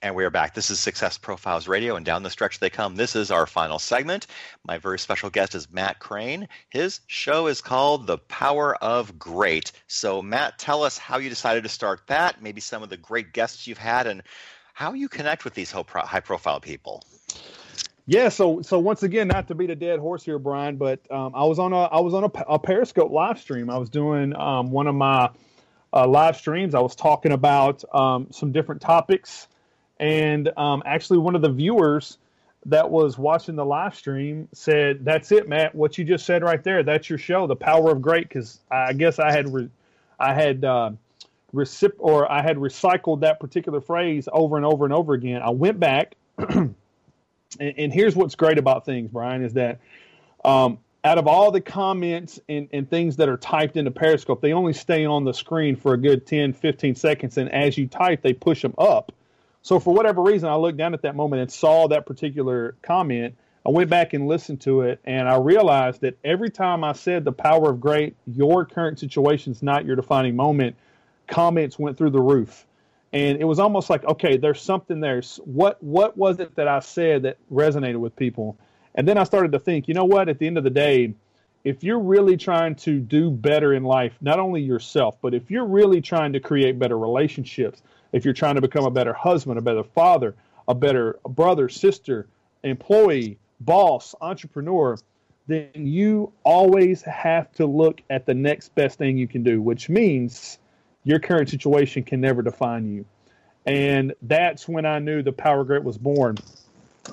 And we are back. This is Success Profiles Radio, and down the stretch they come. This is our final segment. My very special guest is Matt Crane. His show is called The Power of Great. So, Matt, tell us how you decided to start that, maybe some of the great guests you've had, and how you connect with these high profile people. Yeah, so so once again, not to beat a dead horse here, Brian, but um, I was on a I was on a, a Periscope live stream. I was doing um, one of my uh, live streams. I was talking about um, some different topics and um, actually, one of the viewers that was watching the live stream said, "That's it, Matt. What you just said right there. That's your show, The Power of Great." Because I guess I had, re- I had uh, recip- or I had recycled that particular phrase over and over and over again. I went back, and, and, here's what's great about things, Brian, is that um, out of all the comments and, and things that are typed into Periscope, they only stay on the screen for a good 10, 15 seconds, and as you type, they push them up so for whatever reason, I looked down at that moment and saw that particular comment. I went back and listened to it, and I realized that every time I said the power of great, your current situation is not your defining moment, comments went through the roof. And it was almost like, okay, there's something there. What what was it that I said that resonated with people? And then I started to think, you know what? At the end of the day, if you're really trying to do better in life, not only yourself, but if you're really trying to create better relationships, if you're trying to become a better husband, a better father, a better brother, sister, employee, boss, entrepreneur, then you always have to look at the next best thing you can do, which means your current situation can never define you. And that's when I knew the Power Great was born.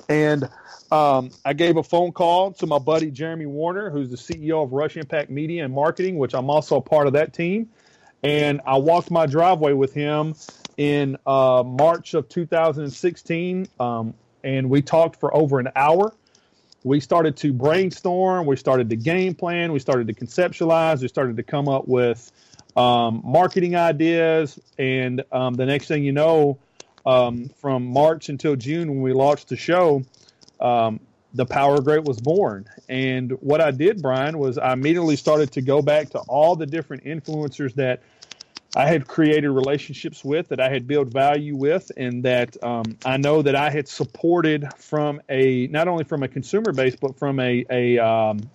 And um, I gave a phone call to my buddy Jeremy Warner, who's the CEO of Rush Impact Media and Marketing, which I'm also a part of that team. And I walked my driveway with him in uh, March of 2016, um, and we talked for over an hour. We started to brainstorm, we started to game plan, we started to conceptualize, we started to come up with um, marketing ideas, and um, the next thing you know, um, from March until June when we launched the show, um, the Power Great was born. And what I did, Brian, was I immediately started to go back to all the different influencers that – I had created relationships with, that I had built value with, and that um, I know that I had supported from a not only from a consumer base but from a a um,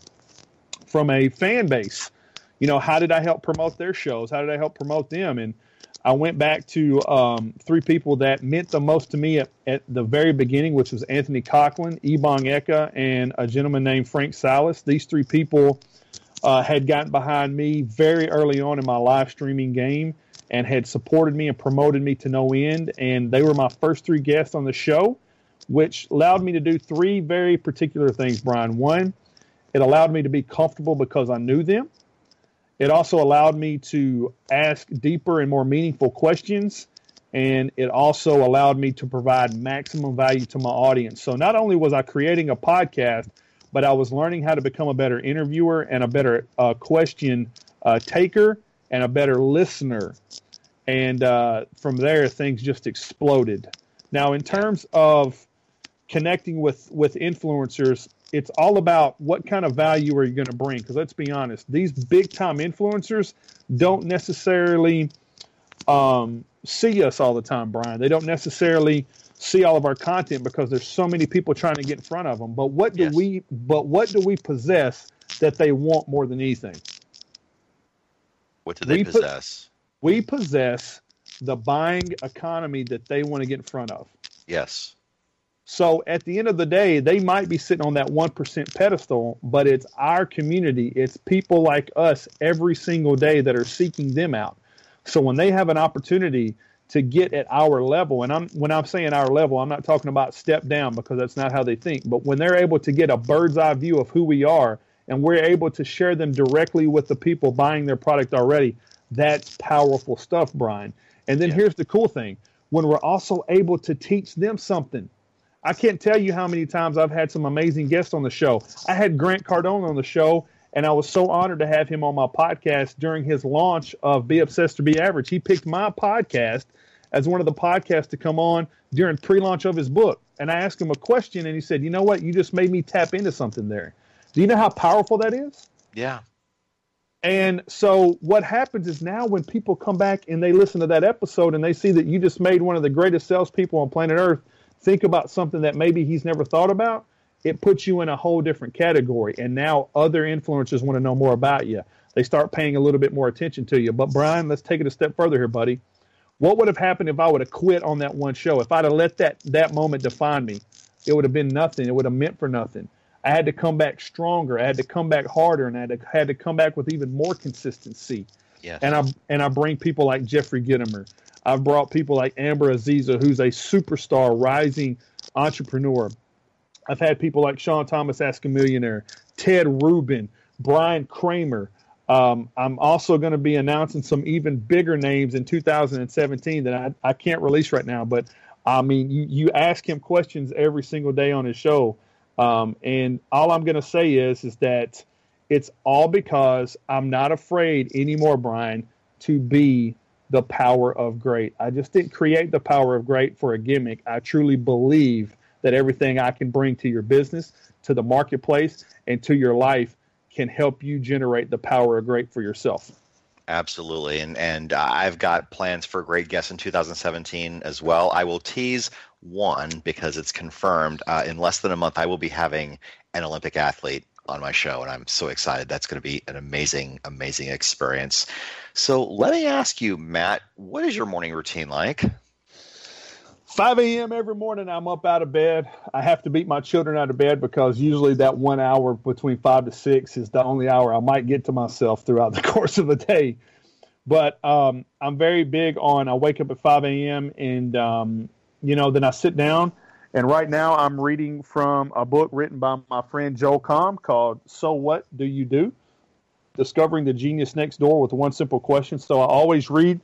from a fan base. You know, how did I help promote their shows? How did I help promote them? And I went back to um, three people that meant the most to me at, at, the very beginning, which was Anthony Coughlin, Ebong Eka, and a gentleman named Frank Silas. These three people uh, had gotten behind me very early on in my live streaming game and had supported me and promoted me to no end. And they were my first three guests on the show, which allowed me to do three very particular things, Brian. One, it allowed me to be comfortable because I knew them. It also allowed me to ask deeper and more meaningful questions. And it also allowed me to provide maximum value to my audience. So not only was I creating a podcast, but I was learning how to become a better interviewer and a better uh, question uh, taker and a better listener. And uh, from there, things just exploded. Now, in terms of connecting with with influencers, it's all about what kind of value are you going to bring. Because let's be honest, these big time influencers don't necessarily um, see us all the time, Brian. They don't necessarily see all of our content because there's so many people trying to get in front of them. But what do yes. we but what do we possess that they want more than anything? What do they we possess? Po- we possess the buying economy that they want to get in front of. Yes. So at the end of the day, they might be sitting on that 1% pedestal, but it's our community. It's people like us every single day that are seeking them out. So when they have an opportunity to get at our level. And I'm when I'm saying our level, I'm not talking about step down because that's not how they think. But when they're able to get a bird's eye view of who we are and we're able to share them directly with the people buying their product already, that's powerful stuff, Brian. And then yeah. here's the cool thing. When we're also able to teach them something. I can't tell you how many times I've had some amazing guests on the show. I had Grant Cardone on the show and I was so honored to have him on my podcast during his launch of Be Obsessed or Be Average. He picked my podcast as one of the podcasts to come on during pre-launch of his book. And I asked him a question, and he said, "You know what? You just made me tap into something there. Do you know how powerful that is?" Yeah. And so what happens is now when people come back and they listen to that episode and they see that you just made one of the greatest salespeople on planet Earth think about something that maybe he's never thought about, it puts you in a whole different category. And now other influencers want to know more about you. They start paying a little bit more attention to you. But Brian, let's take it a step further here, buddy. What would have happened if I would have quit on that one show? If I'd have let that that moment define me, it would have been nothing. It would have meant for nothing. I had to come back stronger. I had to come back harder, and I had to, had to come back with even more consistency. Yes. And I and I bring people like Jeffrey Gitomer. I've brought people like Amber Aziza, who's a superstar, rising entrepreneur. I've had people like Sean Thomas, Ask a Millionaire, Ted Rubin, Bryan Kramer. Um, I'm also going to be announcing some even bigger names in 2017 that I, I can't release right now. But I mean, you, you ask him questions every single day on his show. Um, and all I'm going to say is, is that it's all because I'm not afraid anymore, Brian, to be the power of great. I just didn't create the power of great for a gimmick. I truly believe that everything I can bring to your business, to the marketplace, and to your life can help you generate the power of great for yourself. Absolutely, and and uh, I've got plans for great guests in 2017 as well. I will tease one because it's confirmed. Uh, in less than a month, I will be having an Olympic athlete on my show, and I'm so excited. That's going to be an amazing, amazing experience. So let me ask you, Matt, what is your morning routine like? 5 a.m. every morning, I'm up out of bed. I have to beat my children out of bed because usually that one hour between 5 to 6 is the only hour I might get to myself throughout the course of the day. But um, I'm very big on I wake up at 5 a.m. and, um, you know, then I sit down. And right now I'm reading from a book written by my friend Joel Comm called So What Do You Do? Discovering the Genius Next Door with one simple question. So I always read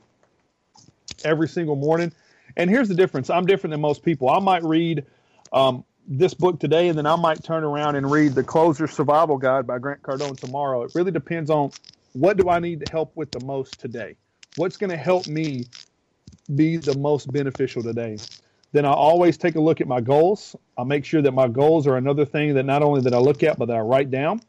every single morning and here's the difference I'm different than most people. I might read um, this book today, and then I might turn around and read The Closer Survival Guide by Grant Cardone tomorrow. It really depends on what do I need to help with the most today? What's going to help me be the most beneficial today? Then I always take a look at my goals. I make sure that my goals are another thing that not only that I look at, but that I write down.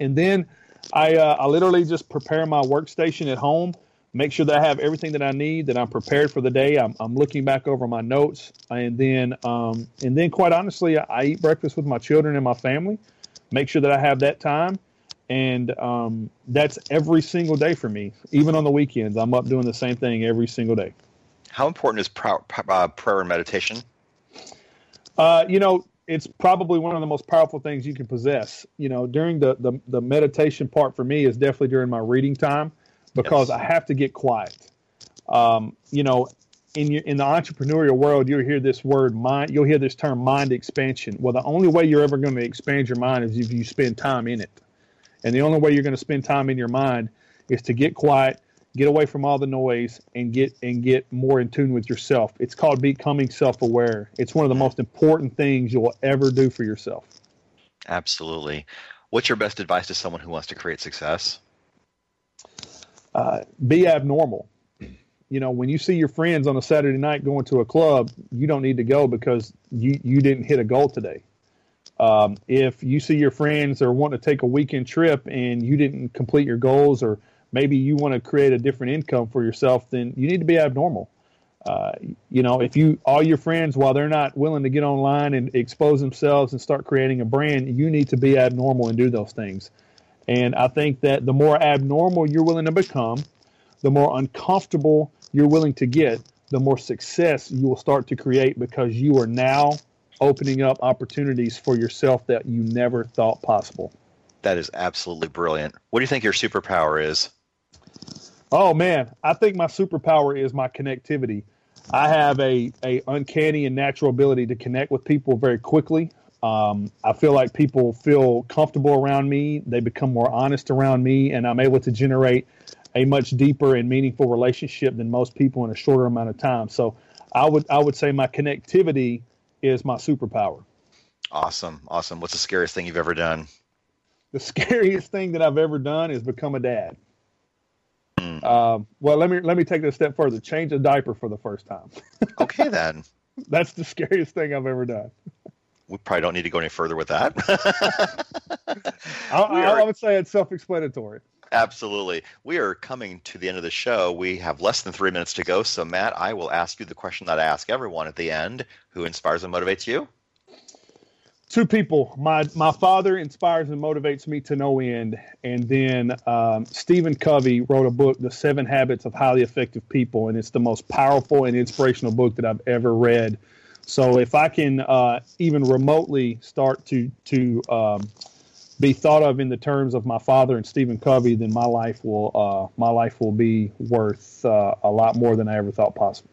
And then I, uh, I literally just prepare my workstation at home make sure that I have everything that I need, that I'm prepared for the day. I'm, I'm looking back over my notes, and then um, and then quite honestly, I, I, eat breakfast with my children and my family. Make sure that I have that time, and um, that's every single day for me. Even on the weekends, I'm up doing the same thing every single day. How important is prayer, uh, prayer and meditation? Uh, you know, it's probably one of the most powerful things you can possess. You know, during the, the, the meditation part for me is definitely during my reading time because yes. I have to get quiet. Um, you know, in your, in the entrepreneurial world, you'll hear this word mind. You'll hear this term mind expansion. Well, the only way you're ever going to expand your mind is if you spend time in it, and the only way you're going to spend time in your mind is to get quiet, get away from all the noise, and get and get more in tune with yourself. It's called becoming self-aware. It's one of the most important things you'll ever do for yourself. Absolutely. What's your best advice to someone who wants to create success? Uh, be abnormal. You know, when you see your friends on a Saturday night going to a club, you don't need to go because you, you didn't hit a goal today. Um, if you see your friends are wanting to take a weekend trip and you didn't complete your goals, or maybe you want to create a different income for yourself, then you need to be abnormal. Uh, you know, if you all your friends, while they're not willing to get online and expose themselves and start creating a brand, you need to be abnormal and do those things. And I think that the more abnormal you're willing to become, the more uncomfortable you're willing to get, the more success you will start to create because you are now opening up opportunities for yourself that you never thought possible. That is absolutely brilliant. What do you think your superpower is? Oh man, I think my superpower is my connectivity. I have a, a uncanny and natural ability to connect with people very quickly. Um, I feel like people feel comfortable around me. They become more honest around me, and I'm able to generate a much deeper and meaningful relationship than most people in a shorter amount of time. So, I would I would say my connectivity is my superpower. Awesome, awesome. What's the scariest thing you've ever done? The scariest thing that I've ever done is become a dad. Mm. Um, well, let me let me take it a step further. Change a diaper for the first time. okay, then. That's the scariest thing I've ever done we probably don't need to go any further with that. I, I, would say it's self-explanatory. Absolutely. We are coming to the end of the show. We have less than three minutes to go. So, Matt, I will ask you the question that I ask everyone at the end Who inspires and motivates you? Two people. My my father inspires and motivates me to no end, and then um, Stephen Covey wrote a book, The Seven Habits of Highly Effective People, and it's the most powerful and inspirational book that I've ever read. So if I can uh, even remotely start to to um, be thought of in the terms of my father and Stephen Covey, then my life will uh, my life will be worth uh, a lot more than I ever thought possible.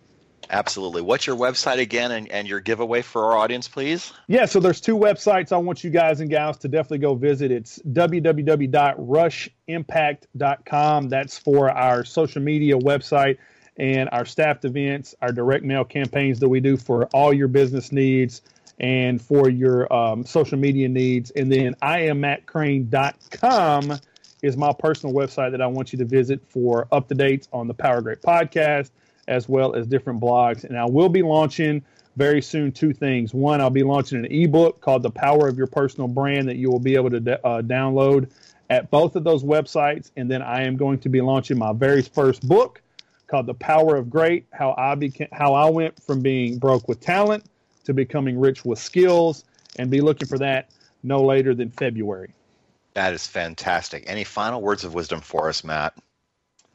Absolutely. What's your website again and, and your giveaway for our audience, please? Yeah, so there's two websites I want you guys and gals to definitely go visit. It's www.rushimpact.com. That's for our social media website and our staffed events, our direct mail campaigns that we do for all your business needs and for your um, social media needs. And then IamMattCrane.com is my personal website that I want you to visit for up to dates on the Power Great podcast as well as different blogs. And I will be launching very soon two things. One, I'll be launching an ebook called The Power of Your Personal Brand that you will be able to uh, download at both of those websites. And then I am going to be launching my very first book called The Power of Great: How I became how I went from being broke with talent to becoming rich with skills and be looking for that no later than February. That is fantastic. Any final words of wisdom for us, Matt?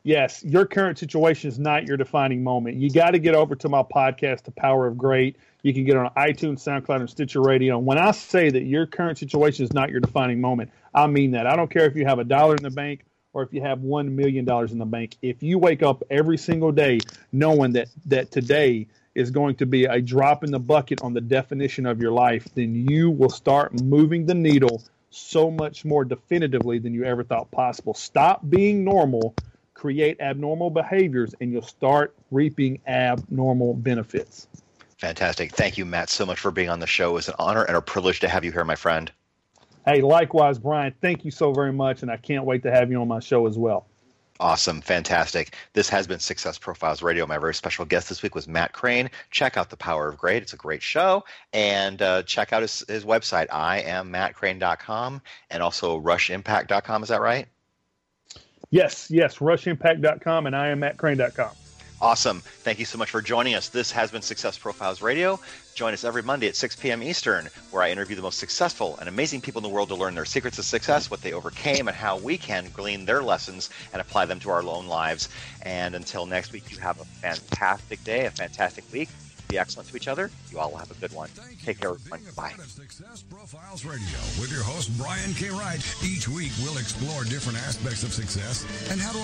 yes, your current situation is not your defining moment. You got to get over to my podcast, The Power of Great. You can get on iTunes, SoundCloud, and Stitcher Radio. And when I say that your current situation is not your defining moment, I mean that. I don't care if you have a dollar in the bank or if you have $1 million in the bank. If you wake up every single day knowing that, that today is going to be a drop in the bucket on the definition of your life, then you will start moving the needle so much more definitively than you ever thought possible. Stop being normal create abnormal behaviors and you'll start reaping abnormal benefits. Fantastic. Thank you, Matt, so much for being on the show. It's an honor and a privilege to have you here, my friend. Hey, likewise, Brian. Thank you so very much, and I can't wait to have you on my show as well. Awesome. Fantastic. This has been Success Profiles Radio. My very special guest this week was Matt Crane. Check out The Power of Great. It's a great show. And uh, check out his, his website, iammattcrane.com, and also rushimpact.com. Is that right? Yes, yes, rushimpact.com and I am mattcrane.com. Awesome. Thank you so much for joining us. This has been Success Profiles Radio. Join us every Monday at 6 p.m. Eastern, where I interview the most successful and amazing people in the world to learn their secrets of success, what they overcame, and how we can glean their lessons and apply them to our own lives. And until next week, you have a fantastic day, a fantastic week be excellent to each other. You all have a good one. Take care, everyone. Bye. Success Profiles Radio with your host, Brian K. Wright. Each week, we'll explore different aspects of success and how to